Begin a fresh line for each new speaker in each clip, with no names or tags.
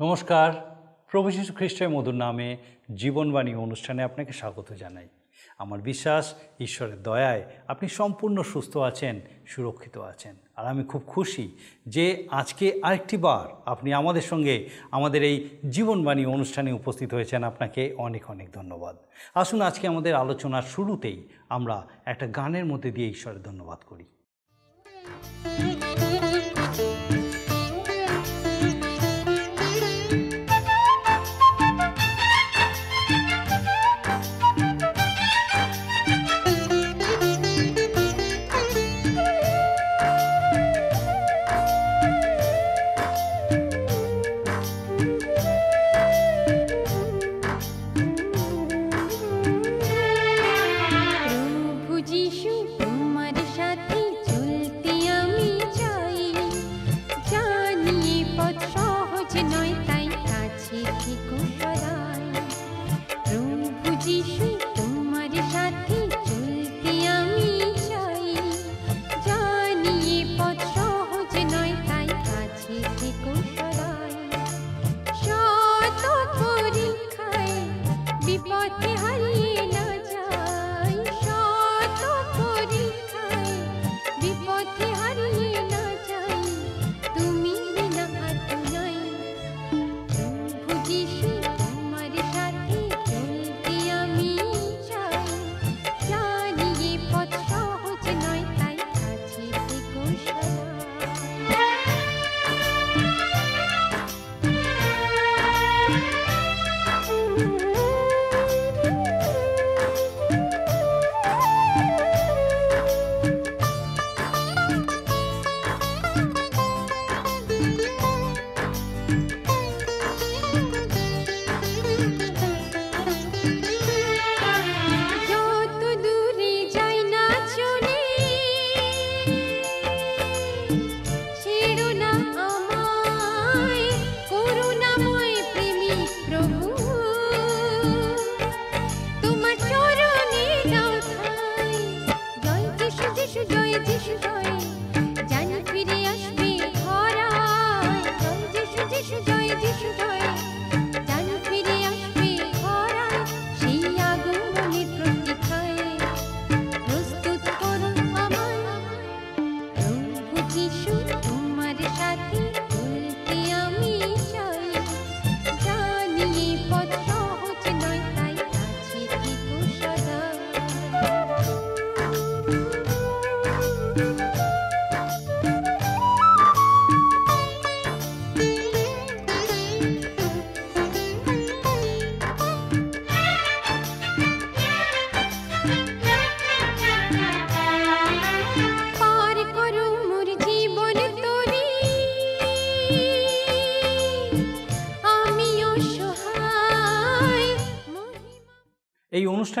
নমস্কার। প্রভু যীশু খ্রিস্টের মধুর নামে জীবনবাণী অনুষ্ঠানে আপনাকে স্বাগত জানাই। আমার বিশ্বাস, ঈশ্বরের দয়ায় আপনি সম্পূর্ণ সুস্থ আছেন, সুরক্ষিত আছেন। আর আমি খুব খুশি যে আজকে আরেকটি বার আপনি আমাদের সঙ্গে আমাদের এই জীবনবাণী অনুষ্ঠানে উপস্থিত হয়েছেন। আপনাকে অনেক অনেক ধন্যবাদ। আসুন আজকে আমাদের আলোচনার শুরুতেই আমরা একটা গানের মধ্যে দিয়ে ঈশ্বরের ধন্যবাদ করি।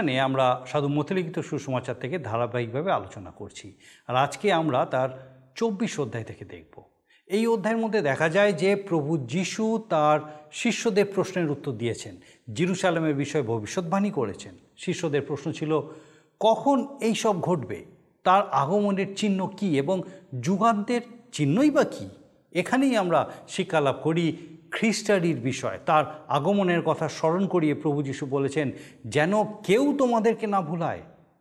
অনুষ্ঠানে আমরা সাধু মতিলিখিত সুসমাচার থেকে ধারাবাহিকভাবে আলোচনা করছি। আর আজকে আমরা তার চব্বিশ অধ্যায় থেকে দেখব। এই অধ্যায়ের মধ্যে দেখা যায় যে প্রভু যিশু তার শিষ্যদের প্রশ্নের উত্তর দিয়েছেন। জিরুসালামের বিষয়ে ভবিষ্যৎবাণী করেছেন। শিষ্যদের প্রশ্ন ছিল, কখন এই সব ঘটবে? তার আগমনের চিহ্ন কি এবং যুগান্তের চিহ্নই বা কী? এখানেই আমরা শিক্ষা লাভ করি খ্রিস্টারির বিষয়, তার আগমনের কথা স্মরণ করিয়ে প্রভু যিশু বলেছেন, যেন কেউ তোমাদেরকে না ভুলায়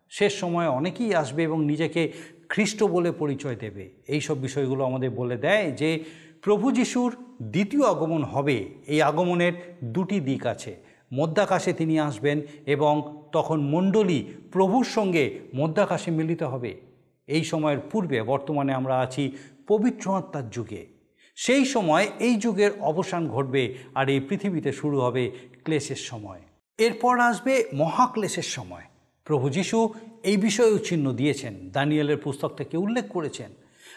শেষ সময়ে অনেকেই আসবে এবং নিজেকে খ্রিস্ট বলে পরিচয় দেবে। এই সব বিষয়গুলো আমাদের বলে দেয় যে প্রভু যিশুর দ্বিতীয় আগমন হবে, এই আগমনের দুটি দিক আছে। মধ্যাকাশে তিনি আসবেন এবং তখন মণ্ডলী প্রভুর সঙ্গে মধ্যাকাশে মিলিত হবে। এই সময়ের পূর্বে বর্তমানে আমরা আছি পবিত্র আত্মার যুগে। সেই সময় এই যুগের অবসান ঘটবে আর এই পৃথিবীতে শুরু হবে ক্লেশের সময়। এরপর আসবে মহাক্লেশের সময়। প্রভু যিশু এই বিষয়েও চিহ্ন দিয়েছেন। দানিয়েলের পুস্তক থেকে উল্লেখ করেছেন।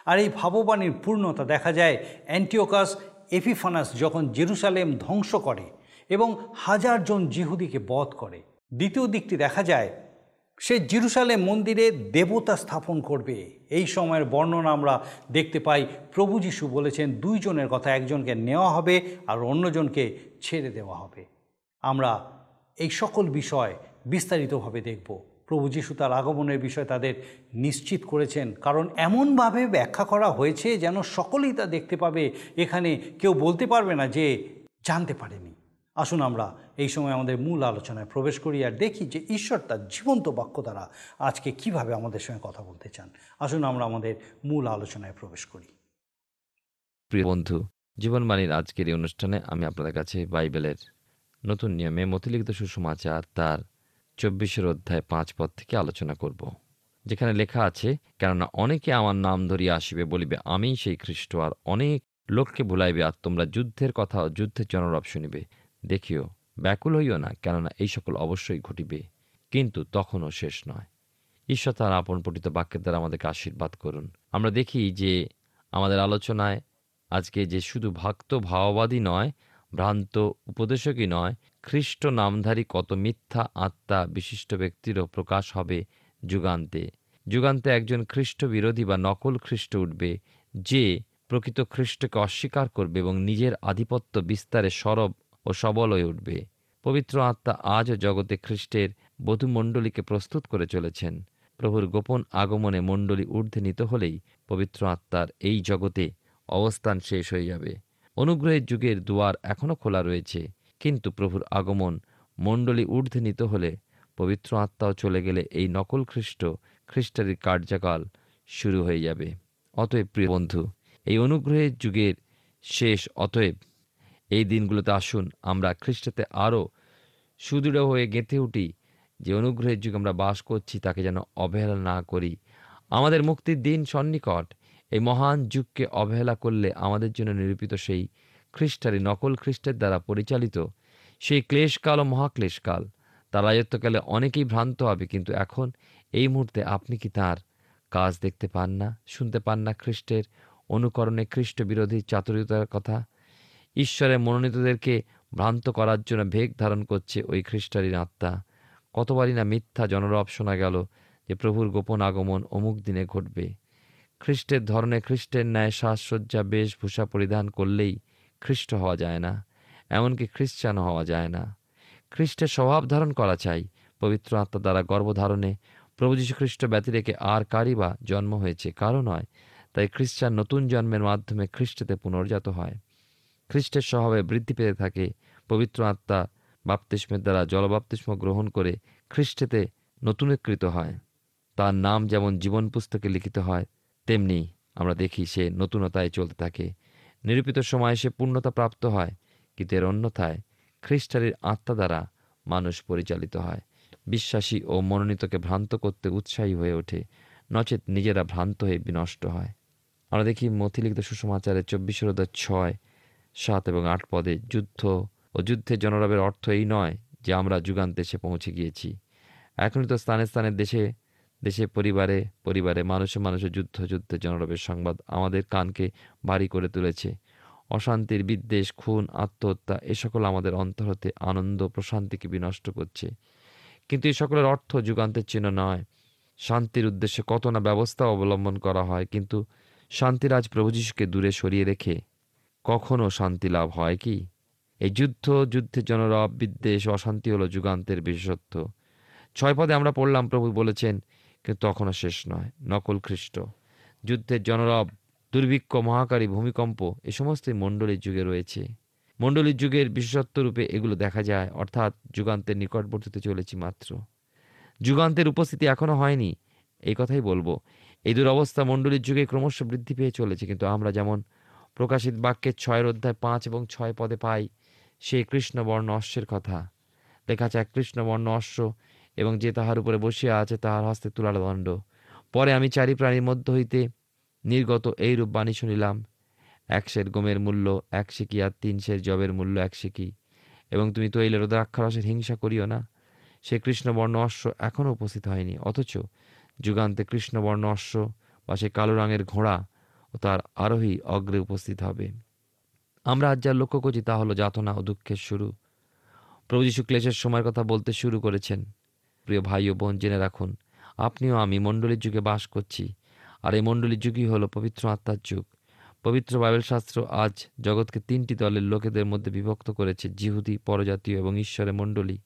আর এই ভাববাণীর পূর্ণতা দেখা যায় অ্যান্টিওকাস এপিফানাস যখন জেরুসালেম ধ্বংস করে এবং হাজারজন জিহুদিকে বধ করে। দ্বিতীয় দিকটি দেখা যায় সে জিরুসালেম মন্দিরে দেবতা স্থাপন করবে। এই সময়ের বর্ণনা আমরা দেখতে পাই। প্রভু যিশু বলেছেন, দুইজনের কথা, একজনকে নেওয়া হবে আর অন্যজনকে ছেড়ে দেওয়া হবে। আমরা এই সকল বিষয় বিস্তারিতভাবে দেখব। প্রভু যিশু তার আগমনের বিষয় তাদের নিশ্চিত করেছেন। কারণ এমনভাবে ব্যাখ্যা করা হয়েছে যেন সকলেই তা দেখতে পাবে। এখানে কেউ বলতে পারবে না যে জানতে পারেনি। আসুন আমরা এই সময় আমাদের মূল আলোচনায় প্রবেশ করি আর দেখি যে ঈশ্বর তার জীবন্ত বাক্য দ্বারা আজকে কীভাবে আমাদের সঙ্গে কথা বলতে চান। আসুন আমরা আমাদের মূল আলোচনায় প্রবেশ করি।
প্রিয় বন্ধু জীবনবাণীর আজকের এই অনুষ্ঠানে আমি আপনাদের কাছে বাইবেলের নতুন নিয়মে মতিলিখিত সুসমাচার তার চব্বিশের অধ্যায় পাঁচ পদ থেকে আলোচনা করব, যেখানে লেখা আছে, কেননা অনেকে আমার নাম ধরিয়া আসিবে, বলিবে আমিই সেই খ্রিস্ট, আর অনেক লোককে ভুলাইবে, আর তোমরা যুদ্ধের কথা, যুদ্ধের জনরব শুনিবে। দেখিও ব্যাকুল হইও না, কেননা এই সকল অবশ্যই ঘটিবে, কিন্তু তখনও শেষ নয়। ঈশ্বর তার আপন পঠিত বাক্যের দ্বারা আমাদেরকে আশীর্বাদ করুন। আমরা দেখি যে আমাদের আলোচনায় আজকে যে শুধু ভক্ত ভাওবাদী নয়, ভ্রান্ত উপদেশকই নয় খ্রিস্ট নামধারী কত মিথ্যা আত্মা বিশিষ্ট ব্যক্তিরও প্রকাশ হবে যুগান্তে। যুগান্তে একজন খ্রিস্ট বিরোধী বা নকল খ্রিস্ট উঠবে, যে প্রকৃত খ্রিস্টকে অস্বীকার করবে এবং নিজের আধিপত্য বিস্তারে সরব ও সবল হয়ে উঠবে। পবিত্র আত্মা আজও জগতে খ্রিস্টের বধুমণ্ডলীকে প্রস্তুত করে চলেছেন। প্রভুর গোপন আগমনে মণ্ডলী ঊর্ধ্বে নিত হলেই পবিত্র আত্মার এই জগতে অবস্থান শেষ হয়ে যাবে। অনুগ্রহের যুগের দুয়ার এখনও খোলা রয়েছে, কিন্তু প্রভুর আগমন মণ্ডলী ঊর্ধ্বে নিত হলে পবিত্র আত্মাও চলে গেলে এই নকল খ্রিস্ট খ্রিস্টারির কার্যকাল শুরু হয়ে যাবে। অতএব প্রিয় বন্ধু, এই অনুগ্রহের যুগের শেষ, অতএব এই দিনগুলোতে আসুন, আমরা খ্রিস্টতে আরও সুদৃঢ় হয়ে গেঁথে উঠি। যে অনুগ্রহের যুগে আমরা বাস করছি, তাকে যেন অবহেলা না করি। আমাদের মুক্তির দিন সন্নিকট। এই মহান যুগকে অবহেলা করলে আমাদের জন্য নিরূপিত সেই খ্রিস্টারি নকল খ্রিস্টের দ্বারা পরিচালিত সেই ক্লেশকাল ও মহাক্লেশকাল। তার রাজত্বকালে অনেকেই ভ্রান্ত হবে, কিন্তু এখন এই মুহূর্তে আপনি কি তার কাজ দেখতে পান না, শুনতে পান না খ্রিস্টের অনুকরণে খ্রিস্ট বিরোধী চাতুরিতার কথা? ঈশ্বরের মনোনীতদেরকে ভ্রান্ত করার জন্য ভেগ ধারণ করছে ওই খ্রিস্টারির আত্মা। কতবারই না মিথ্যা জনরব শোনা গেল যে প্রভুর গোপন আগমন অমুক দিনে ঘটবে। খ্রিস্টের ধরনে খ্রিস্টের ন্যায় সাজসজ্জা বেশভূষা পরিধান করলেই খ্রিস্ট হওয়া যায় না, এমনকি খ্রিস্টান হওয়া যায় না। খ্রিস্টের স্বভাব ধারণ করা চাই, পবিত্র আত্মা দ্বারা গর্ভধারণে প্রভু যীশু খ্রিস্ট ব্যতি রেখে আর কারই বা জন্ম হয়েছে কারও নয়। তাই খ্রিস্টান নতুন জন্মের মাধ্যমে খ্রিস্টেতে পুনর্জাত হয়। খ্রিস্টের স্বভাবে বৃদ্ধি পেতে থাকে। পবিত্র আত্মা বাপ্তিস্মের দ্বারা জলবাপ্তিস্ম গ্রহণ করে খ্রিস্টেতে নতুনীকৃত হয়। তার নাম যেমন জীবন পুস্তকে লিখিত হয়, তেমনি আমরা দেখি সে নতুনতায় চলতে থাকে। নিরূপিত সময়ে সে পূর্ণতা প্রাপ্ত হয়, কিন্তু এর অন্যথায় খ্রিস্টারির আত্মা দ্বারা মানুষ পরিচালিত হয়। বিশ্বাসী ও মনোনীতকে ভ্রান্ত করতে উৎসাহী হয়ে ওঠে, নচেত নিজেরা ভ্রান্ত হয়ে বিনষ্ট হয়। আমরা দেখি মথিলিখিত সুসমাচারের চব্বিশের ছয় সাত এবং আট পদে যুদ্ধ ও যুদ্ধের জনরবের অর্থ এই নয় যে আমরা যুগান্তে এসে পৌঁছে গিয়েছি। এখনই তো স্থানে স্থানে দেশে দেশে পরিবারে পরিবারে মানুষে মানুষে যুদ্ধ যুদ্ধের জনরবের সংবাদ আমাদের কানকে ভারী করে তুলেছে। অশান্তির বিদ্বেষ, খুন, আত্মহত্যা এ সকল আমাদের অন্তর হতে আনন্দ প্রশান্তিকে বিনষ্ট করছে। কিন্তু এই সকলের অর্থ যুগান্তের চিহ্ন নয়। শান্তির উদ্দেশ্যে কত না ব্যবস্থা অবলম্বন করা হয়, কিন্তু শান্তিরাজ প্রভু যীশুকে দূরে সরিয়ে রেখে কখনো শান্তি লাভ হয় কি? এই যুদ্ধ যুদ্ধের জনরব বিদ্বেষ, অশান্তি হলো যুগান্তের বিশেষত্ব। ছয় পদে আমরা পড়লাম, প্রভু বলেছেন, কিন্তু তখনও শেষ নয় নকল খ্রিস্ট যুদ্ধের জনরব দুর্ভিক্ষ, মহাকারী, ভূমিকম্প, এ সমস্তই মণ্ডলীর যুগে রয়েছে। মণ্ডলীর যুগের বিশেষত্ব রূপে এগুলো দেখা যায়, অর্থাৎ যুগান্তের নিকটবর্তীতে চলেছি মাত্র। যুগান্তের উপস্থিতি এখনও হয়নি, এই কথাই বলব। এই দুরবস্থা মণ্ডলীর যুগে ক্রমশ বৃদ্ধি পেয়ে চলেছে, কিন্তু আমরা যেমন প্রকাশিত বাক্যের ছয়ের অধ্যায় পাঁচ এবং ছয় পদে পাই সেই কৃষ্ণবর্ণ অশ্বের কথা। লেখা আছে এক কৃষ্ণবর্ণ অশ্ব এবং যে তাহার উপরে বসিয়া আছে তাহার হস্তে তুলার দণ্ড। পরে আমি চারি প্রাণীর মধ্য হইতে নির্গত এইরূপ বাণী শুনিলাম। এক সের গমের মূল্য এক সিকি আর তিন সের জবের মূল্য এক সিকি। এবং তুমি তৈলের দ্রাক্ষারসের হিংসা করিও না। সে কৃষ্ণবর্ণ অশ্ব এখনও উপস্থিত হয়নি। অথচ যুগান্তে কৃষ্ণবর্ণ অশ্ব বা সে কালো রঙের ঘোড়া ও তার আরোহী অগ্রে উপস্থিত হবে। আমরা আজ যা লক্ষ্য করছি তা হলো যাতনা ও দুঃখের শুরু। প্রভু যীশু ক্লেশের সময়ের কথা বলতে শুরু করেছেন। প্রিয় ভাই ও বোন, জেনে রাখুন, আপনিও আমি মণ্ডলীর যুগে বাস করছি। আর এই মণ্ডলীর যুগই হলো পবিত্র আত্মার যুগ। পবিত্র বাইবেল শাস্ত্র আজ জগৎকে তিনটি দলের লোকেদের মধ্যে বিভক্ত করেছে, জিহুদি, পরজাতীয় এবং ঈশ্বরের মণ্ডলী।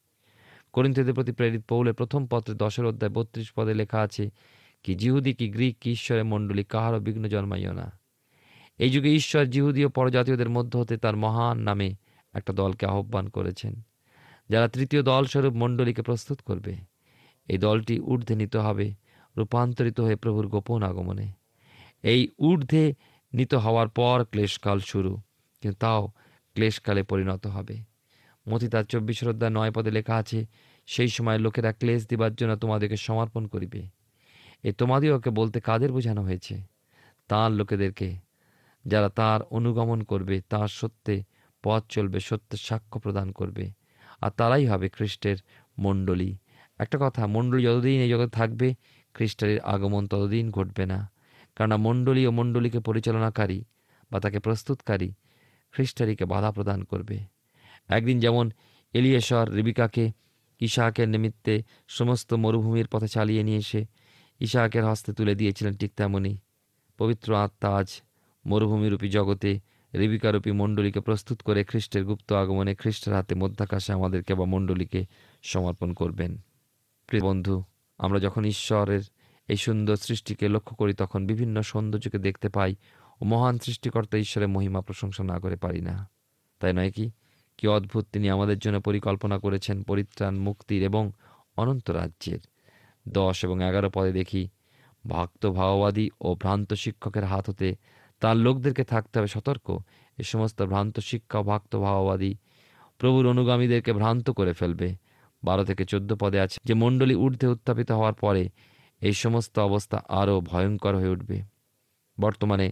করিন্থীয়দের প্রতি প্রেরিত পৌলের প্রথম পত্রে দশের অধ্যায় বত্রিশ পদে লেখা আছে কি জিহুদি কি গ্রিক কি ঈশ্বরের মণ্ডলী কাহারও বিঘ্ন জন্মাইও না এই যুগে ঈশ্বর জিহুদি ও পরজাতীয়দের মধ্য হতে তার মহান নামে একটা দলকে আহ্বান করেছেন, যারা তৃতীয় দলস্বরূপ মণ্ডলীকে প্রস্তুত করবে। এই দলটি ঊর্ধ্বে নিতে হবে, রূপান্তরিত হয়ে প্রভুর গোপন আগমনে। এই ঊর্ধ্বে নিত হওয়ার পর ক্লেশকাল শুরু, কিন্তু তাও ক্লেশকালে পরিণত হবে। মতি তার চব্বিশ অধ্যায় নয় পদে লেখা আছে, সেই সময় লোকেরা ক্লেশ দিবার জন্য তোমাদেরকে সমর্পণ করিবে। এ তোমাদিওকে বলতে কাদের বোঝানো হয়েছে? তার লোকেদেরকে, যারা তার অনুগমন করবে, তার সত্যে পথ চলবে সত্যের সাক্ষ্য প্রদান করবে, আর তারাই হবে খ্রিস্টের মণ্ডলী। একটা কথা, মণ্ডলী যতদিন এই জগতে থাকবে, খ্রিস্টের আগমন ততদিন ঘটবে না। কেননা মণ্ডলী ও মণ্ডলীকে পরিচালনাকারী বা তাকে প্রস্তুতকারী খ্রিস্টারিকে বাধা প্রদান করবে। একদিন যেমন এলিয়েশ্বর রিবিকাকে ইশাকের নিমিত্তে সমস্ত মরুভূমির পথে চালিয়ে নিয়ে এসে ইশাকের হস্তে তুলে দিয়েছিলেন ঠিক তেমনই। পবিত্র আত্মা আজ মরুভূমিরূপী জগতে রেবিকারূপী মণ্ডলীকে প্রস্তুত করে খ্রিস্টের গুপ্ত আগমনে খ্রিস্টের হাতে মধ্যাকাশে আমাদেরকে বা মণ্ডলীকে সমর্পণ করবেন। প্রিয় বন্ধু, আমরা যখন ঈশ্বরের এই সুন্দর সৃষ্টিকে লক্ষ্য করি, তখন বিভিন্ন সৌন্দর্যকে দেখতে পাই ও মহান সৃষ্টিকর্তা ঈশ্বরের মহিমা প্রশংসা না করে পারি না। তাই নয় কি? কি অদ্ভুত তিনি আমাদের জন্য পরিকল্পনা করেছেন পরিত্রাণ, মুক্তির এবং অনন্ত রাজ্যের। দশ এবং এগারো পদে দেখি ভক্ত, ভাওবাদী ও ভ্রান্ত শিক্ষকের হাত হতে তার লোকদেরকে থাকতে হবে সতর্ক। এ সমস্ত ভ্রান্ত শিক্ষা ভক্ত, ভাওবাদী প্রভুর অনুগামীদেরকে ভ্রান্ত করে ফেলবে। বারো থেকে চোদ্দ পদে আছে যে মণ্ডলী ঊর্ধ্বে উত্থাপিত হওয়ার পরে এই সমস্ত অবস্থা আরও ভয়ঙ্কর হয়ে উঠবে। বর্তমানে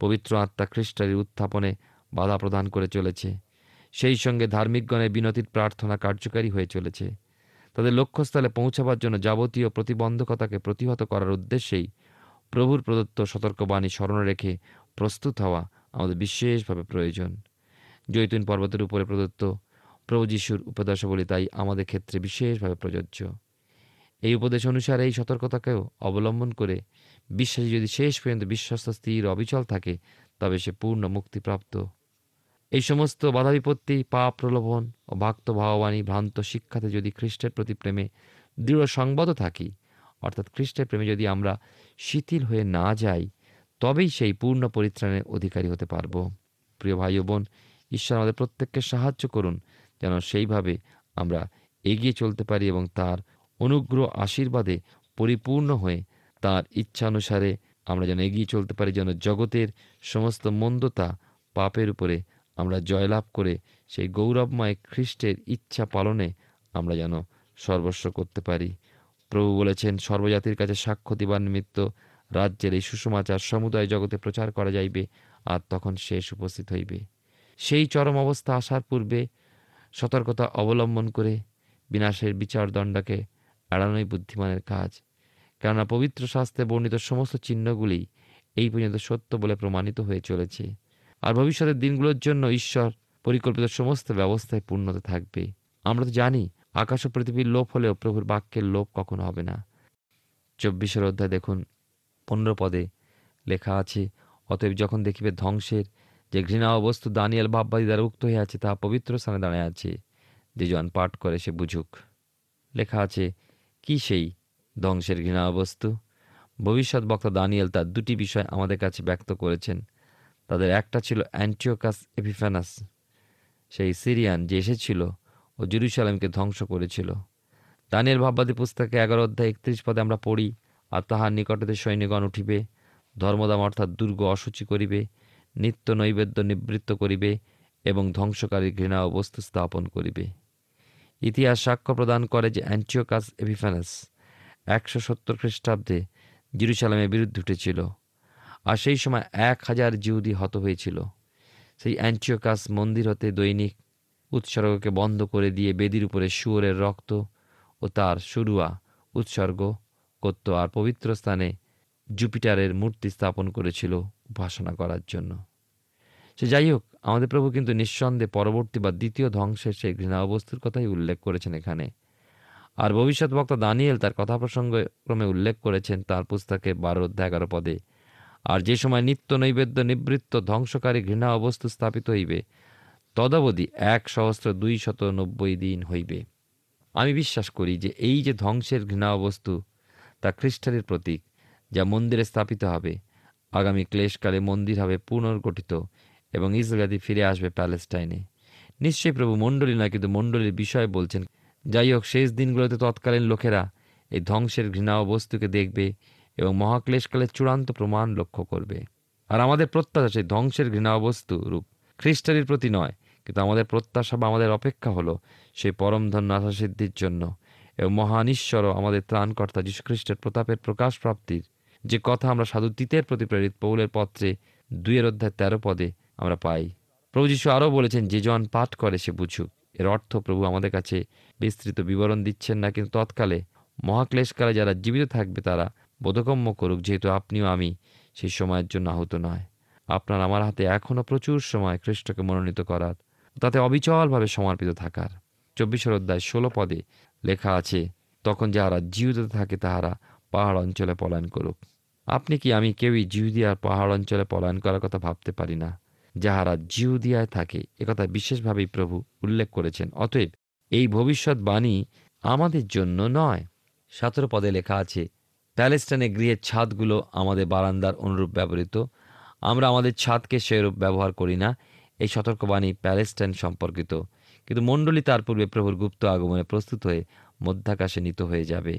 পবিত্র আত্মা খ্রিস্টারির উত্থাপনে বাধা প্রদান করে চলেছে। সেই সঙ্গে ধার্মিকগণের বিনতির প্রার্থনা কার্যকারী হয়ে চলেছে। তাদের লক্ষ্যস্থলে পৌঁছাবার জন্য যাবতীয় প্রতিবন্ধকতাকে প্রতিহত করার উদ্দেশ্যেই প্রভুর প্রদত্ত সতর্কবাণী স্মরণে রেখে প্রস্তুত হওয়া আমাদের বিশেষভাবে প্রয়োজন। জৈতুন পর্বতের উপরে প্রদত্ত প্রভু যিশুর উপদেশাবলী তাই আমাদের ক্ষেত্রে বিশেষভাবে প্রযোজ্য। এই উপদেশ অনুসারে এই সতর্কতাকেও অবলম্বন করে বিশ্বাসী যদি শেষ পর্যন্ত বিশ্বস্ত স্থির অবিচল থাকে, তবে সে পূর্ণ মুক্তিপ্রাপ্ত। এই সমস্ত বাধা বিপত্তি পাপ, প্রলোভন ও ভক্ত, ভাববাণী, ভ্রান্ত শিক্ষাতে যদি খ্রিস্টের প্রতি প্রেমে দৃঢ় সংবদ্ধ থাকি, অর্থাৎ খ্রিস্টের প্রেমে যদি আমরা শিথিল হয়ে না যাই, তবেই সেই পূর্ণ পরিত্রাণের অধিকারী হতে পারব। প্রিয় ভাই বোন, ঈশ্বর আমাদের প্রত্যেককে সাহায্য করুন যেন সেইভাবে আমরা এগিয়ে চলতে পারি এবং তার অনুগ্রহ, আশীর্বাদে পরিপূর্ণ হয়ে তার ইচ্ছা অনুসারে আমরা যেন এগিয়ে চলতে পারি, যেন জগতের সমস্ত মন্দতা পাপের উপরে আমরা জয়লাভ করে সেই গৌরবময় খ্রিস্টের ইচ্ছা পালনে আমরা যেন সর্বস্ব করতে পারি। প্রভু বলেছেন, সর্বজাতির কাছে সাক্ষ্য দিবার নিমিত্ত রাজ্যের এই সুসমাচার সমুদায় জগতে প্রচার করা যাইবে আর তখন শেষ উপস্থিত হইবে। সেই চরম অবস্থা আসার পূর্বে সতর্কতা অবলম্বন করে বিনাশের বিচার দণ্ডকে এড়ানোই বুদ্ধিমানের কাজ। কেননা পবিত্র শাস্ত্রে বর্ণিত সমস্ত চিহ্নগুলি এই পর্যন্ত সত্য বলে প্রমাণিত হয়ে চলেছে। আর ভবিষ্যতের দিনগুলোর জন্য ঈশ্বর পরিকল্পিত সমস্ত ব্যবস্থায় পূর্ণতা থাকবে। আমরা তো জানি, আকাশ ও পৃথিবীর লোপ হলেও প্রভুর বাক্যের লোপ কখনো হবে না। চব্বিশের অধ্যায় দেখুন, পনেরো পদে লেখা আছে, অতএব যখন দেখিবে ধ্বংসের যে ঘৃণা ও বস্তু দানিয়াল ভাববাদী দ্বারা উক্ত হয়ে আছে, তাহা পবিত্র স্থানে দাঁড়ায় আছে। যে জন পাঠ করে সে বুঝুক। লেখা আছে, কি সেই ধ্বংসের ঘৃণা বস্তু? ভবিষ্যৎ বক্তা দানিয়েল তার দুটি বিষয় আমাদের কাছে ব্যক্ত করেছেন। তাদের একটা ছিল অ্যান্টিওকাস এপিফ্যানাস, সেই সিরিয়ান যে এসেছিল ও জেরুসালেমকে ধ্বংস করেছিল। দানিয়েল ভাববাদী পুস্তকে এগারো অধ্যায় একত্রিশ পদে আমরা পড়ি, আর তাহার নিকটতে সৈন্যগণ উঠিবে, ধর্মদাম অর্থাৎ দুর্গ অসুচি করিবে, নিত্য নৈবেদ্য নিবৃত্ত করিবে এবং ধ্বংসকারী ঘৃণা বস্তু স্থাপন করিবে। ইতিহাস সাক্ষ্য প্রদান করে যে অ্যান্টিওকাস এপিফ্যানাস একশো সত্তর খ্রিস্টাব্দে জিরুসালামের বিরুদ্ধে উঠেছিল। আর সেই সময় এক হাজার জিহুদি হত হয়েছিল। সেই অ্যান্টিওকাস মন্দির হতে দৈনিক উৎসর্গকে বন্ধ করে দিয়ে বেদির উপরে শুয়োরের রক্ত ও তার সুরুয়া উৎসর্গ করত আর পবিত্র স্থানে জুপিটারের মূর্তি স্থাপন করেছিল উপাসনা করার জন্য। সে যাই হোক, আমাদের প্রভু কিন্তু নিঃসন্দেহে পরবর্তী বা দ্বিতীয় ধ্বংসের সেই ঘৃণা অবস্থার কথাই উল্লেখ করেছেন এখানে। আর ভবিষ্যৎ বক্তা দানিয়েল তার কথা প্রসঙ্গে ক্রমে উল্লেখ করেছেন তার পুস্তকে বারো অধ্যায় এগারো পদে। আর যে সময় নিত্য নৈবেদ্য নিবৃত্ত ধ্বংসকারী ঘৃণা অবস্তু স্থাপিত হইবে, তদবধি এক সহস্র দুই শত নব্বই দিন হইবে। আমি বিশ্বাস করি যে এই যে ধ্বংসের ঘৃণা অবস্তু তা খ্রিস্টানের প্রতীক, যা মন্দিরে স্থাপিত হবে, আগামী ক্লেশকালে মন্দির হবে পুনর্গঠিত এবং ইসরায়েলি ফিরে আসবে প্যালেস্টাইনে। নিশ্চয়ই প্রভু মণ্ডলী নয়, কিন্তু মণ্ডলীর বিষয় বলছেন, যাই হোক, শেষ দিনগুলোতে তৎকালীন লোকেরা এই ধ্বংসের ঘৃণা বস্তুকে দেখবে এবং মহাক্লেশকালের চূড়ান্ত প্রমাণ লক্ষ্য করবে। আর আমাদের প্রত্যাশা সেই ধ্বংসের ঘৃণাবস্তু রূপ। খ্রিস্টানের প্রতি নয়, কিন্তু আমাদের প্রত্যাশা বা আমাদের অপেক্ষা হলো সেই পরমধন্য আশাসিদ্ধির জন্য এবং মহান ঈশ্বর আমাদের ত্রাণকর্তা যীশুখ্রিস্টের প্রতাপের প্রকাশ প্রাপ্তির যে কথা আমরা সাধু তিতের প্রতি প্রেরিত পৌলের পত্রে দুইয়ের অধ্যায় তেরো পদে আমরা পাই। প্রভু যীশু আরও বলেছেন, যে জন পাঠ করে সে বুঝুক। এর অর্থ প্রভু আমাদের কাছে বিস্তৃত বিবরণ দিচ্ছেন না, কিন্তু তৎকালে মহাক্লেশকালে যারা জীবিত থাকবে তারা বোধগম্য করুক, যেহেতু আপনিও আমি সেই সময়ের জন্য আহত নয়। আপনার আমার হাতে এখনও প্রচুর সময় খ্রিস্টকে মনোনীত করার, তাতে অবিচলভাবে সমর্পিত থাকার। চব্বিশের অধ্যায় ষোলো পদে লেখা আছে, তখন যাহারা জিহুদে থাকে তাহারা পাহাড় অঞ্চলে পলায়ন করুক। আপনি কি আমি কেউই জিহুদিয়ার পাহাড় অঞ্চলে পলায়ন করার কথা ভাবতে পারি না? যাহারা জিহুদিয়ায় থাকে একথা বিশেষভাবেই প্রভু উল্লেখ করেছেন, অতএব এই ভবিষ্যৎবাণী আমাদের জন্য নয়। সতেরো পদে লেখা আছে প্যালেস্টাইনে গৃহের ছাদগুলো আমাদের বারান্দার অনুরূপ ব্যবহৃত। আমরা আমাদের ছাদকে সেরূপ ব্যবহার করি না। এই সতর্কবাণী প্যালেস্টাইন সম্পর্কিত। কিন্তু মণ্ডলী তার পূর্বে প্রভুর গুপ্ত আগমনে প্রস্তুত হয়ে মধ্যাকাশে নিত হয়ে যাবে।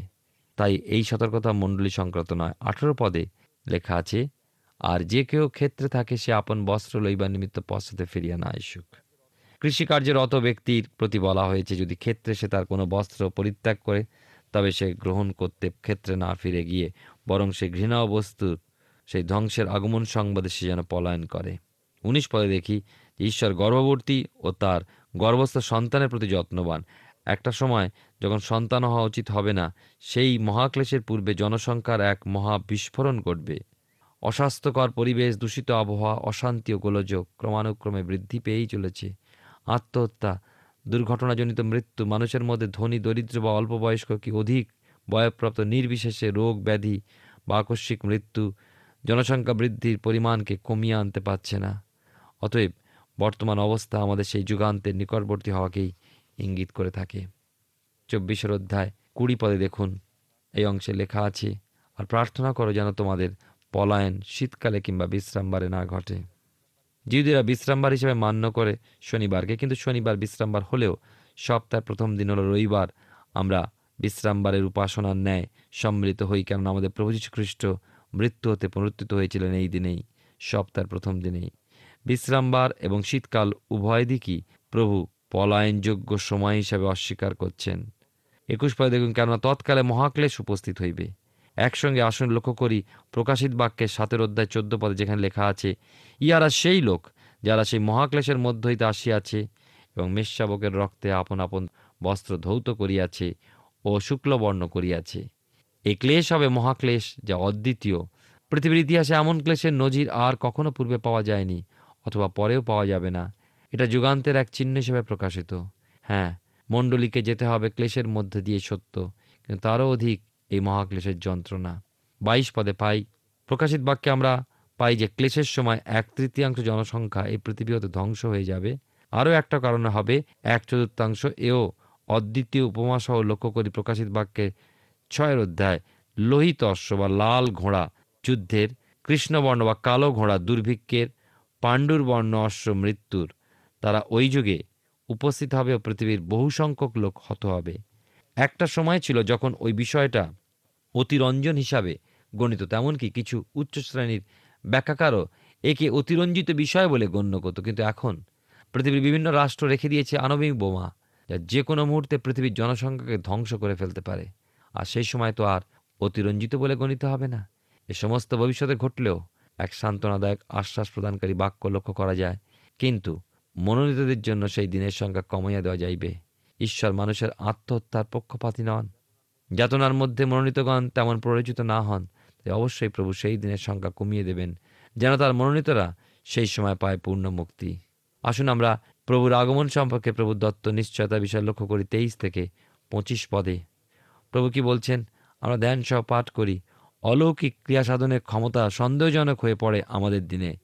তাই এই সতর্কতা মণ্ডলী সংক্রান্ত নয়, আঠেরো পদে লেখা আছে, আর যে কেউ ক্ষেত্রে থাকে, সে আপন বস্ত্র লইবার নিমিত্ত পশ্চাতে ফিরিয়া না আসুক। কৃষিকার্যের অত ব্যক্তির প্রতি বলা হয়েছে, যদি ক্ষেত্রে সে তার কোনো বস্ত্র পরিত্যাগ করে তবে সে গ্রহণ করতে ক্ষেত্রে না ফিরে গিয়ে বরং সে ঘৃণা বস্তুর সেই ধ্বংসের আগমন সংবাদে সে যেন পলায়ন করে। উনিশ পদে দেখি ঈশ্বর গর্ভবর্তী ও তার গর্ভস্থ সন্তানের প্রতি যত্নবান। একটা সময় যখন সন্তান হওয়া উচিত হবে না, সেই মহাক্লেশের পূর্বে জনসংখ্যার এক মহা বিস্ফোরণ ঘটবে। অস্বাস্থ্যকর পরিবেশ, দূষিত আবহাওয়া, অশান্তি ও গোলযোগ ক্রমানুক্রমে বৃদ্ধি পেয়েই চলেছে। আত্মহত্যা দুর্ঘটনাজনিত মৃত্যু, মানুষের মধ্যে ধনী, দরিদ্র বা অল্প বয়স্ক কি অধিক? বয়প্রাপ্ত নির্বিশেষে রোগ, ব্যাধি বা আকস্মিক মৃত্যু, জনসংখ্যা বৃদ্ধির পরিমাণকে কমিয়ে আনতে পারছে না। অতএব বর্তমান অবস্থা আমাদের সেই যুগান্তের নিকটবর্তী হওয়াকেই ইঙ্গিত করে থাকে। চব্বিশের অধ্যায়, কুড়ি পদে দেখুন। এই অংশে লেখা আছে, আর প্রার্থনা করো যেন তোমাদের পলায়ন শীতকালে কিংবা বিশ্রামবারে না ঘটে। জিহুদিরা বিশ্রামবার হিসেবে মান্য করে শনিবারকে, কিন্তু শনিবার বিশ্রামবার হলেও সপ্তাহের প্রথম দিন হলো রবিবার। আমরা বিশ্রামবারের উপাসনার ন্যায় সম্মিলিত হই কেননা আমাদের প্রভু খ্রিস্ট মৃত্যু হতে পুনরুত্থিত হয়েছিলেন এই দিনেই, সপ্তাহের প্রথম দিনেই। বিশ্রামবার এবং শীতকাল উভয় দিকই প্রভু পলায়নযোগ্য সময় হিসাবে অস্বীকার করছেন। একুশ পদে দেখুন, কেননা তৎকালে মহাক্লেশ উপস্থিত হইবে। একসঙ্গে আসন লক্ষ্য করি। প্রকাশিত বাক্যের সাতের অধ্যায় চোদ্দ পদে যেখানে লেখা আছে ইহারা সেই লোক যারা সেই মহাক্লেশের মধ্য হইতে আসিয়াছে এবং মেষশাবকের রক্তে আপন আপন বস্ত্র ধৌত করিয়াছে ও শুক্লবর্ণ করিয়াছে। এই ক্লেশ হবে মহাক্লেশ যা অদ্বিতীয়। পৃথিবীর ইতিহাসে এমন ক্লেশের নজির আর কখনো পূর্বে পাওয়া যায়নি অথবা পরেও পাওয়া যাবে না। এটা যুগান্তের এক চিহ্ন হিসেবে প্রকাশিত। হ্যাঁ মণ্ডলীকে যেতে হবে ক্লেশের মধ্যে দিয়ে সত্য, কিন্তু তারও অধিক এই মহাক্লেশের যন্ত্রণা। বাইশ পদে পাই। প্রকাশিত বাক্যে আমরা পাই যে, ক্লেশের সময় এক তৃতীয়াংশ জনসংখ্যা এই পৃথিবী হতে ধ্বংস হয়ে যাবে। আরও একটা কারণে হবে, এক চতুর্থাংশ এও অদ্বিতীয় উপমা সহ লক্ষ্য করি প্রকাশিত বাক্যে ছয়ের অধ্যায়, লোহিত অশ্ব বা লাল ঘোড়া যুদ্ধের, কৃষ্ণবর্ণ বা কালো ঘোড়া দুর্ভিক্ষের, পাণ্ডুর বর্ণ অশ্ব মৃত্যুর। তারা ওই যুগে উপস্থিত হবে ও পৃথিবীর বহু সংখ্যক লোক হত হবে। একটা সময় ছিল যখন ওই বিষয়টা অতিরঞ্জন হিসাবে গণিত তেমনকি কিছু উচ্চ শ্রেণির ব্যাখ্যাকারও একে অতিরঞ্জিত বিষয় বলে গণ্য করত। কিন্তু এখন পৃথিবীর বিভিন্ন রাষ্ট্র রেখে দিয়েছে আণবিক বোমা যা যে কোনো মুহূর্তে পৃথিবীর জনসংখ্যাকে ধ্বংস করে ফেলতে পারে। আর সেই সময় তো আর অতিরঞ্জিত বলে গণিত হবে না। এ সমস্ত ভবিষ্যতে ঘটলেও এক সান্ত্বনাদায়ক আশ্বাস প্রদানকারী বাক্য লক্ষ্য করা যায়। কিন্তু মনোনীতদের জন্য সেই দিনের সংখ্যা কমাইয়া দেওয়া যাইবে। ঈশ্বর মানুষের আত্মহত্যার পক্ষপাতী নন। যাতনার মধ্যে মনোনীতগণ তেমন প্ররোচিত না হন, তাই অবশ্যই প্রভু সেই দিনের সংখ্যা কমিয়ে দেবেন, যেন তার মনোনীতরা সেই সময় পায় পূর্ণ মুক্তি। আসুন আমরা প্রভুর আগমন সম্পর্কে প্রভু দত্ত নিশ্চয়তা বিষয় লক্ষ্য করি তেইশ থেকে পঁচিশ পদে। প্রভু কি বলছেন? আমরা ধ্যান সহ পাঠ করি, অলৌকিক ক্রিয়া সাধনের ক্ষমতা সন্দেহজনক হয়ে পড়ে আমাদের দিনে।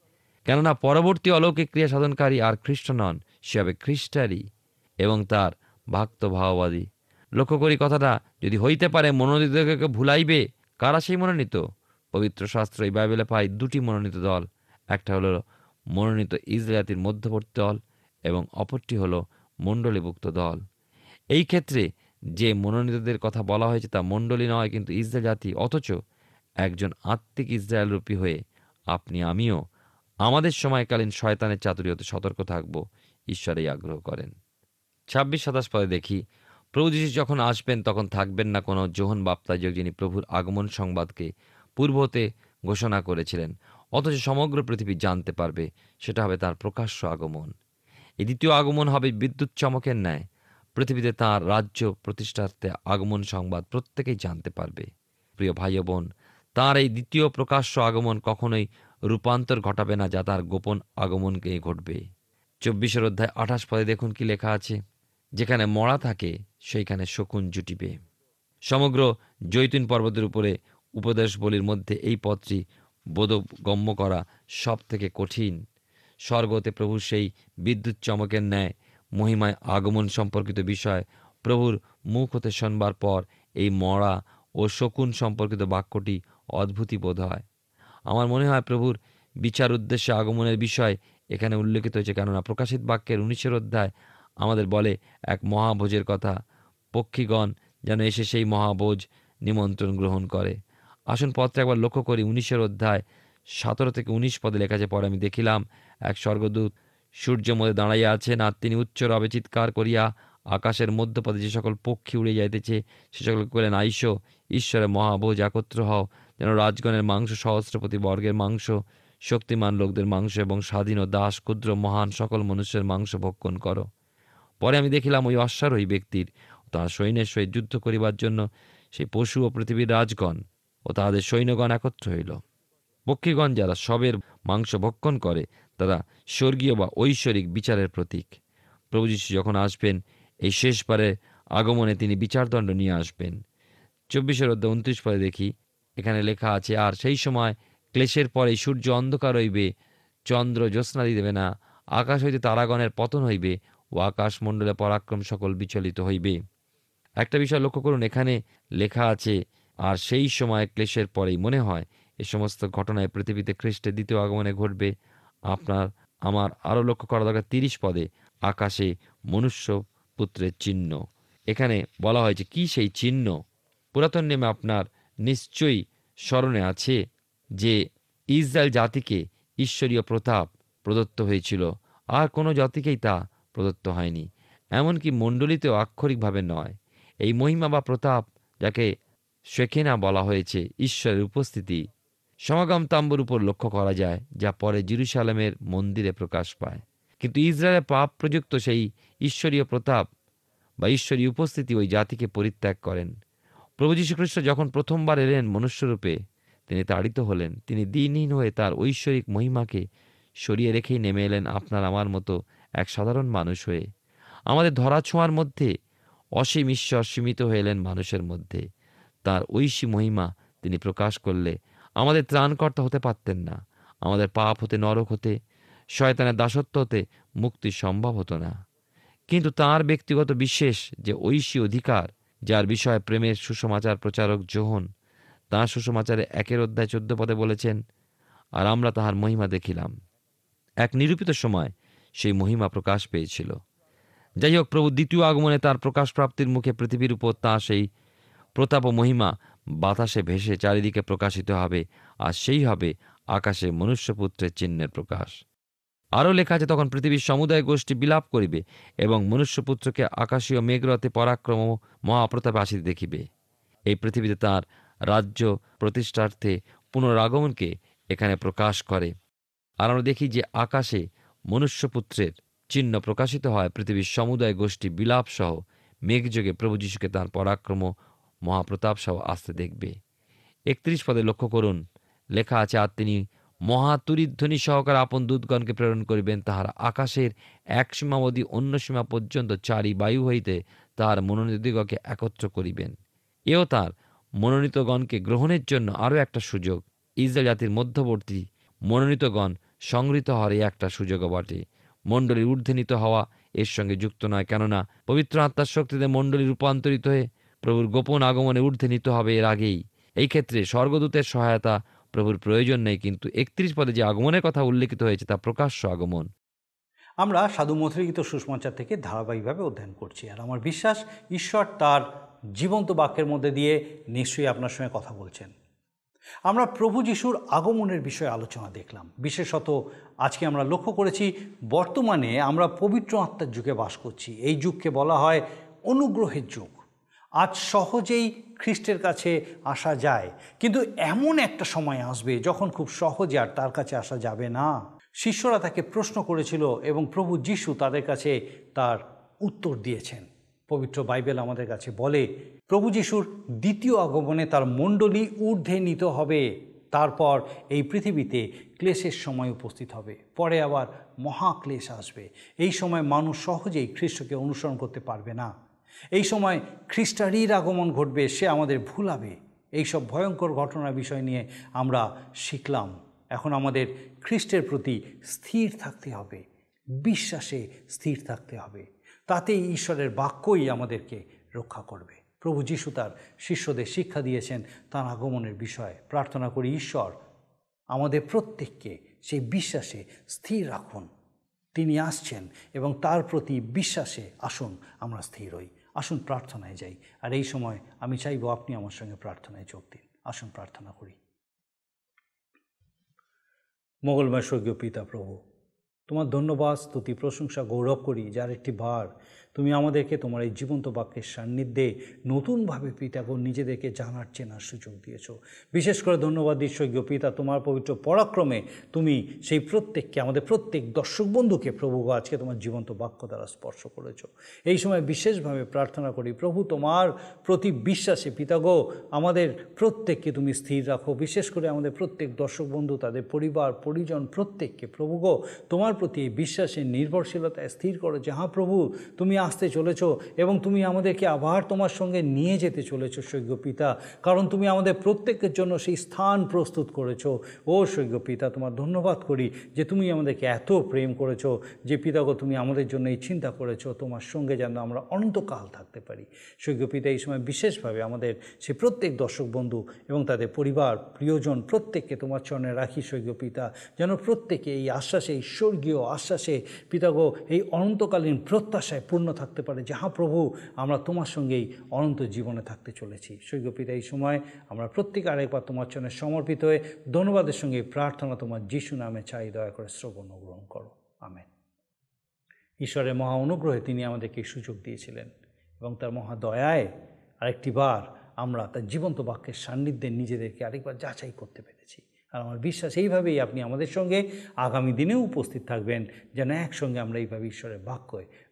কেননা পরবর্তী অলৌকিক ক্রিয়া সাধনকারী আর খ্রিস্ট নন, সে হবে খ্রিস্টারই এবং তার ভক্ত ভাওবাদী লক্ষ্য করি কথাটা, যদি হইতে পারে মনোনীতকে ভুলাইবে, কারা সেই মনোনীত? পবিত্র শাস্ত্র এই বাইবেলে পাই দুটি মনোনীত দল। একটা হলো মনোনীত ইসরায়াতির মধ্যবর্তী দল এবং অপরটি হলো মণ্ডলীভুক্ত দল। এই ক্ষেত্রে যে মনোনীতদের কথা বলা হয়েছে তা মণ্ডলী নয়, কিন্তু ইসরায়েল জাতি, অথচ একজন আত্মিক ইসরায়েল রূপী হয়ে আপনি, আমিও আমাদের সময়কালীন শয়তানের চাতুরিয়তে সতর্ক থাকব, ঈশ্বরেই আগ্রহ করেন। ছাব্বিশ সাতাশ পদে দেখি, প্রভু যীশু যখন আসবেন তখন থাকবেন না কোনো যোহন বাপ্তাযক যিনি প্রভুর আগমন সংবাদকে পূর্বতে ঘোষণা করেছিলেন, অথচ সমগ্র পৃথিবী জানতে পারবে, সেটা হবে তার প্রকাশ্য আগমন। এই দ্বিতীয় আগমন হবে বিদ্যুৎ চমকের ন্যায়, পৃথিবীতে তাঁর রাজ্য প্রতিষ্ঠার্থে আগমন সংবাদ প্রত্যেকেই জানতে পারবে। প্রিয় ভাই বোন, তাঁর এই দ্বিতীয় প্রকাশ্য আগমন কখনোই রূপান্তর ঘটাবে না যা তার গোপন আগমনকে ঘটবে। চব্বিশের অধ্যায় আঠাশ পদে দেখুন কি লেখা আছে। যেখানে মরা থাকে, সেইখানে শকুন জুটিবে সমগ্র জৈতুন পর্বতের উপরে উপদেশ বলির মধ্যে এই পথটি বোধগম্য করা সব থেকে কঠিন। স্বর্গতে প্রভু সেই বিদ্যুৎ চমকের ন্যায়, মহিমায় আগমন সম্পর্কিত বিষয়, প্রভুর মুখ হতে শোনবার পর এই মরা ও শকুন সম্পর্কিত বাক্যটি অদ্ভুতই বোধ হয়। আমার মনে হয় প্রভুর বিচার উদ্দেশ্যে আগমনের বিষয় এখানে উল্লেখিত হয়েছে, কেননা প্রকাশিত বাক্যের উনিশের অধ্যায় আমাদের বলে এক মহাভোজের কথা। পক্ষীগণ যেন এসে সেই মহাভোজ নিমন্ত্রণ গ্রহণ করে। আসুন পত্রে একবার লক্ষ্য করি, উনিশের অধ্যায় সতেরো থেকে উনিশ পদে লেখা আছে, পরে আমি দেখিলাম এক স্বর্গদূত সূর্য মধ্যে দাঁড়াইয়া আছেন আর তিনি উচ্চ রবে চিৎকার করিয়া আকাশের মধ্যপদে যে সকল পক্ষী উড়ে যাইতেছে, সে সকল করেন আইস, ঈশ্বরের মহাভোজ একত্র হও। যেন রাজগণের মাংস, সহস্রপতি বর্গের মাংস, শক্তিমান লোকদের মাংস এবং স্বাধীন ও দাস, ক্ষুদ্র, মহান সকল মনুষ্যের মাংস ভক্ষণ করো। পরে আমি দেখিলাম ওই অশ্বারোহী ব্যক্তির তাহার সৈন্যের সহিত যুদ্ধ করিবার জন্য সেই পশু ও পৃথিবীর রাজগণ ও তাহাদের সৈন্যগণ একত্র হইল। পক্ষীগণ যারা সবের মাংস ভক্ষণ করে, তারা স্বর্গীয় বা ঐশ্বরিক বিচারের প্রতীক। প্রভু যখন আসবেন, এই শেষবারে আগমনে তিনি বিচারদণ্ড নিয়ে আসবেন। চব্বিশের অধ্যায় উনত্রিশ পরে দেখি, এখানে লেখা আছে, আর সেই সময় ক্লেশের পরে সূর্য অন্ধকার হইবে, চন্দ্র জ্যোৎস্না দিবে না, আকাশ হইতে তারাগণের পতন হইবে ও আকাশমণ্ডলে পরাক্রম সকল বিচলিত হইবে। একটা বিষয় লক্ষ্য করুন, এখানে লেখা আছে, আর সেই সময় ক্লেশের পরেই। মনে হয়, এ সমস্ত ঘটনায় পৃথিবীতে খ্রিস্টের দ্বিতীয় আগমনে ঘটবে। আপনার, আমার আরও লক্ষ্য করা দরকার, তিরিশ পদে, আকাশে মনুষ্য পুত্রের চিহ্ন। এখানে বলা হয়েছে, কি সেই চিহ্ন? পুরাতন নেমে আপনার নিশ্চয়ই স্মরণে আছে যে ইসরায়েল জাতিকে ঈশ্বরীয় প্রতাপ প্রদত্ত হয়েছিল। আর কোনো জাতিকেই তা প্রদত্ত হয়নি। এমনকি মণ্ডলীতেও আক্ষরিকভাবে নয়। এই মহিমা বা প্রতাপ, যাকে শেখেনা বলা হয়েছে, ঈশ্বরের উপস্থিতি, সমাগম তাম্বুর উপর লক্ষ্য করা যায়, যা পরে জিরুসালামের মন্দিরে প্রকাশ পায়। কিন্তু ইসরায়েলের পাপ প্রযুক্ত সেই ঈশ্বরীয় প্রতাপ বা ঈশ্বরীয় উপস্থিতি ওই জাতিকে পরিত্যাগ করেন। প্রভু যীশুখ্রিস্ট যখন প্রথমবার এলেন মনুষ্যরূপে, তিনি তাড়িত হলেন। তিনি দিনহীন হয়ে তার ঐশ্বরিক মহিমাকে সরিয়ে রেখেই নেমে এলেন, আপনার আমার মতো এক সাধারণ মানুষ হয়ে আমাদের ধরা ছোঁয়ার মধ্যে অসীম ঈশ্বর সীমিত হয়ে মানুষের মধ্যে। তার ঐশী মহিমা তিনি প্রকাশ করলে আমাদের ত্রাণকর্তা হতে পারতেন না, আমাদের পাপ হতে নরক হতে, শয়তানের দাসত্ব হতে মুক্তি সম্ভব হতো না। কিন্তু তার ব্যক্তিগত বিশেষ যে ঐশী অধিকার, যার বিষয়ে প্রেমের সুসমাচার প্রচারক যোহন তাঁর সুসমাচারে একের অধ্যায় চোদ্দ পদে বলেছেন, আর আমরা তাহার মহিমা দেখিলাম। এক নিরূপিত সময় সেই মহিমা প্রকাশ পেয়েছিল। যাই হোক প্রভু দ্বিতীয় আগমনে তার প্রকাশ প্রাপ্তির মুখে পৃথিবীর উপর তা সেই প্রতাপ ও মহিমা বাতাসে ভেসে চারিদিকে প্রকাশিত হবে, আর সেই হবে আকাশে মনুষ্যপুত্রের চিহ্নের প্রকাশ। আরও লেখা আছে, তখন পৃথিবীর সমুদায় গোষ্ঠী বিলাপ করিবে এবং মনুষ্যপুত্রকে আকাশীয় মেঘরথে পরাক্রম মহাপ্রতাপে আসিতে দেখিবে। এই পৃথিবীতে তার রাজ্য প্রতিষ্ঠার্থে পুনরাগমনকে এখানে প্রকাশ করে। আর আমরা দেখি যে আকাশে মনুষ্যপুত্রের চিহ্ন প্রকাশিত হয়। পৃথিবীর সমুদায় গোষ্ঠী বিলাপ সহ মেঘযোগে প্রভু যীশুকে তাঁর পরাক্রম মহাপ্রতাপ সহ আসতে দেখবে। একত্রিশ পদে লক্ষ্য করুন, লেখা আছে, আর তিনি মহাতুরিধ্বনি সহকারে আপন দূতগণকে প্রেরণ করিবেন। তাহারা আকাশের এক সীমাবধি অন্য সীমা পর্যন্ত চারি বায়ু হইতে তাহার মনোনীতদিগকে একত্র করিবেন। এও তার মনোনীতগণকে গ্রহণের জন্য আরও একটা সুযোগ। ইসরায়েল জাতির মধ্যবর্তী মনোনীতগণ সংগৃহীত হওয়ার এই একটা সুযোগও বটে মণ্ডলীর ঊর্ধ্বে নিত হওয়া এর সঙ্গে যুক্ত নয়, কেননা পবিত্র আত্মার শক্তিতে মণ্ডলী রূপান্তরিত হয়ে প্রভুর গোপন আগমনে ঊর্ধ্বে নিতে হবে এর আগেই। এই ক্ষেত্রে স্বর্গদূতের সহায়তা প্রভুর প্রয়োজন নেই, কিন্তু একত্রিশ পদে যে আগমনের কথা উল্লেখিত হয়েছে তা প্রকাশ্য আগমন।
আমরা সাধু মথলিখিত সুষমাচার থেকে ধারাবাহিকভাবে অধ্যয়ন করছি, আর আমার বিশ্বাস ঈশ্বর তার জীবন্ত বাক্যের মধ্যে দিয়ে নিশ্চয়ই আপনার সঙ্গে কথা বলছেন। আমরা প্রভু যিশুর আগমনের বিষয়ে আলোচনা দেখলাম। বিশেষত আজকে আমরা লক্ষ্য করেছি, বর্তমানে আমরা পবিত্র আত্মার যুগে বাস করছি। এই যুগকে বলা হয় অনুগ্রহের যুগ। আজ সহজেই খ্রিস্টের কাছে আসা যায়, কিন্তু এমন একটা সময় আসবে যখন খুব সহজে আর তার কাছে আসা যাবে না। শিষ্যরা তাকে প্রশ্ন করেছিল এবং প্রভু যিশু তাদের কাছে তার উত্তর দিয়েছেন। পবিত্র বাইবেল আমাদের কাছে বলে, প্রভু যিশুর দ্বিতীয় আগমনে তার মণ্ডলী ঊর্ধ্বে নিতে হবে। তারপর এই পৃথিবীতে ক্লেশের সময় উপস্থিত হবে। পরে আবার মহাক্লেশ আসবে। এই সময় মানুষ সহজেই খ্রিস্টকে অনুসরণ করতে পারবে না। এই সময় খ্রিস্টারির আগমন ঘটবে, সে আমাদের ভুলাবে। এইসব ভয়ঙ্কর ঘটনার বিষয় নিয়ে আমরা শিখলাম। এখন আমাদের খ্রিস্টের প্রতি স্থির থাকতে হবে। বিশ্বাসে স্থির থাকতে হবে। তাতেই ঈশ্বরের বাক্যই আমাদেরকে রক্ষা করবে। প্রভু যিশু তার শিষ্যদের শিক্ষা দিয়েছেন, তার আগমনের বিষয়ে প্রার্থনা করি, ঈশ্বর, আমাদের প্রত্যেককে সেই বিশ্বাসে স্থির রাখুন। তিনি আসছেন এবং তার প্রতি বিশ্বাসে আসুন, আমরা স্থির হই। আসুন প্রার্থনায় যাই। আর এই সময় আমি চাইব আপনি আমার সঙ্গে প্রার্থনায় যোগ দিন। আসুন প্রার্থনা করি। মঙ্গলময় স্বর্গীয় পিতা প্রভু তোমার ধন্যবাদ স্তুতি প্রশংসা গৌরব করি যার একটি বার তুমি আমাদেরকে তোমার এই জীবন্ত বাক্যের সান্নিধ্যে নতুনভাবে পিতাগো নিজেদেরকে জানার, চেনার সুযোগ দিয়েছ। বিশেষ করে ধন্যবাদ ঈশ্বরীয় পিতা, তোমার পবিত্র পরাক্রমে তুমি সেই প্রত্যেককে, আমাদের প্রত্যেক দর্শক বন্ধুকে প্রভু আজকে তোমার জীবন্ত বাক্য দ্বারা স্পর্শ করেছ। এই সময় বিশেষভাবে প্রার্থনা করি, প্রভু তোমার প্রতি বিশ্বাসে পিতাগো আমাদের প্রত্যেককে তুমি স্থির রাখো। বিশেষ করে আমাদের প্রত্যেক দর্শক বন্ধু, তাদের পরিবার, পরিজন প্রত্যেককে প্রভু গো, তোমার প্রতি এই বিশ্বাসের নির্ভরশীলতায় স্থির করো যে হ্যাঁ প্রভু, তুমি আসতে চলেছ এবং তুমি আমাদেরকে আবার তোমার সঙ্গে নিয়ে যেতে চলেছ সৈক্য পিতা। কারণ তুমি আমাদের প্রত্যেকের জন্য সেই স্থান প্রস্তুত করেছ। ও সৈক্য পিতা, তোমার ধন্যবাদ করি যে তুমি আমাদেরকে এত প্রেম করেছ, যে পিতাগো, তুমি আমাদের জন্য এই চিন্তা করেছ, তোমার সঙ্গে যেন আমরা অনন্তকাল থাকতে পারি। সৈক্য পিতা, এই সময় বিশেষভাবে আমাদের সে প্রত্যেক দর্শক বন্ধু এবং তাদের পরিবার, প্রিয়জন, প্রত্যেককে তোমার চরণে রাখি সৈক্য পিতা। যেন প্রত্যেকে এই আশ্বাসে, এই স্বর্গীয় আশ্বাসে, পিতাগো, এই অনন্তকালীন প্রত্যাশায় পূর্ণ থাকতে পারে যাহা প্রভু, আমরা তোমার সঙ্গেই অনন্ত জীবনে থাকতে চলেছি। সৈক্য পিতা এই সময় আমরা প্রত্যেকে আরেকবার তোমার চরণে সমর্পিত হয়ে ধন্যবাদের সঙ্গে প্রার্থনা তোমার যিশু নামে চাই, দয়া করে শ্রবণ গ্রহণ করো। আমেন। ঈশ্বরের মহা অনুগ্রহে তিনি আমাদেরকে সুযোগ দিয়েছিলেন এবং তার মহা দয়ায় আরেকটি বার আমরা তার জীবন্ত বাক্যের সান্নিধ্যে নিজেদেরকে আরেকবার যাচাই করতে পেরেছি। আর আমার বিশ্বাস, এইভাবেই আপনি আমাদের সঙ্গে আগামী দিনেও উপস্থিত থাকবেন, যেন একসঙ্গে আমরা এইভাবে ঈশ্বরের বাক্যে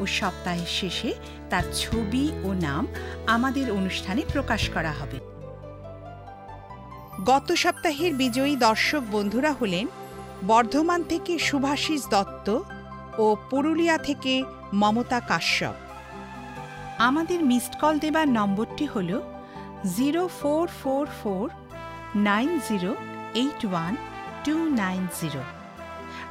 ও সপ্তাহের শেষে তার ছবি ও নাম আমাদের অনুষ্ঠানে প্রকাশ করা হবে। গত সপ্তাহের বিজয়ী দর্শক বন্ধুরা হলেন বর্ধমান থেকে সুভাষিস দত্ত ও পুরুলিয়া থেকে মমতা কাশ্যপ। আমাদের মিসড কল দেবার নম্বরটি হল zero four four four nine zero eight one two nine zero.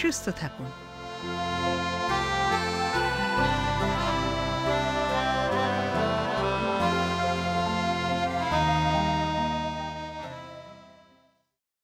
সুস্থ থাকুন।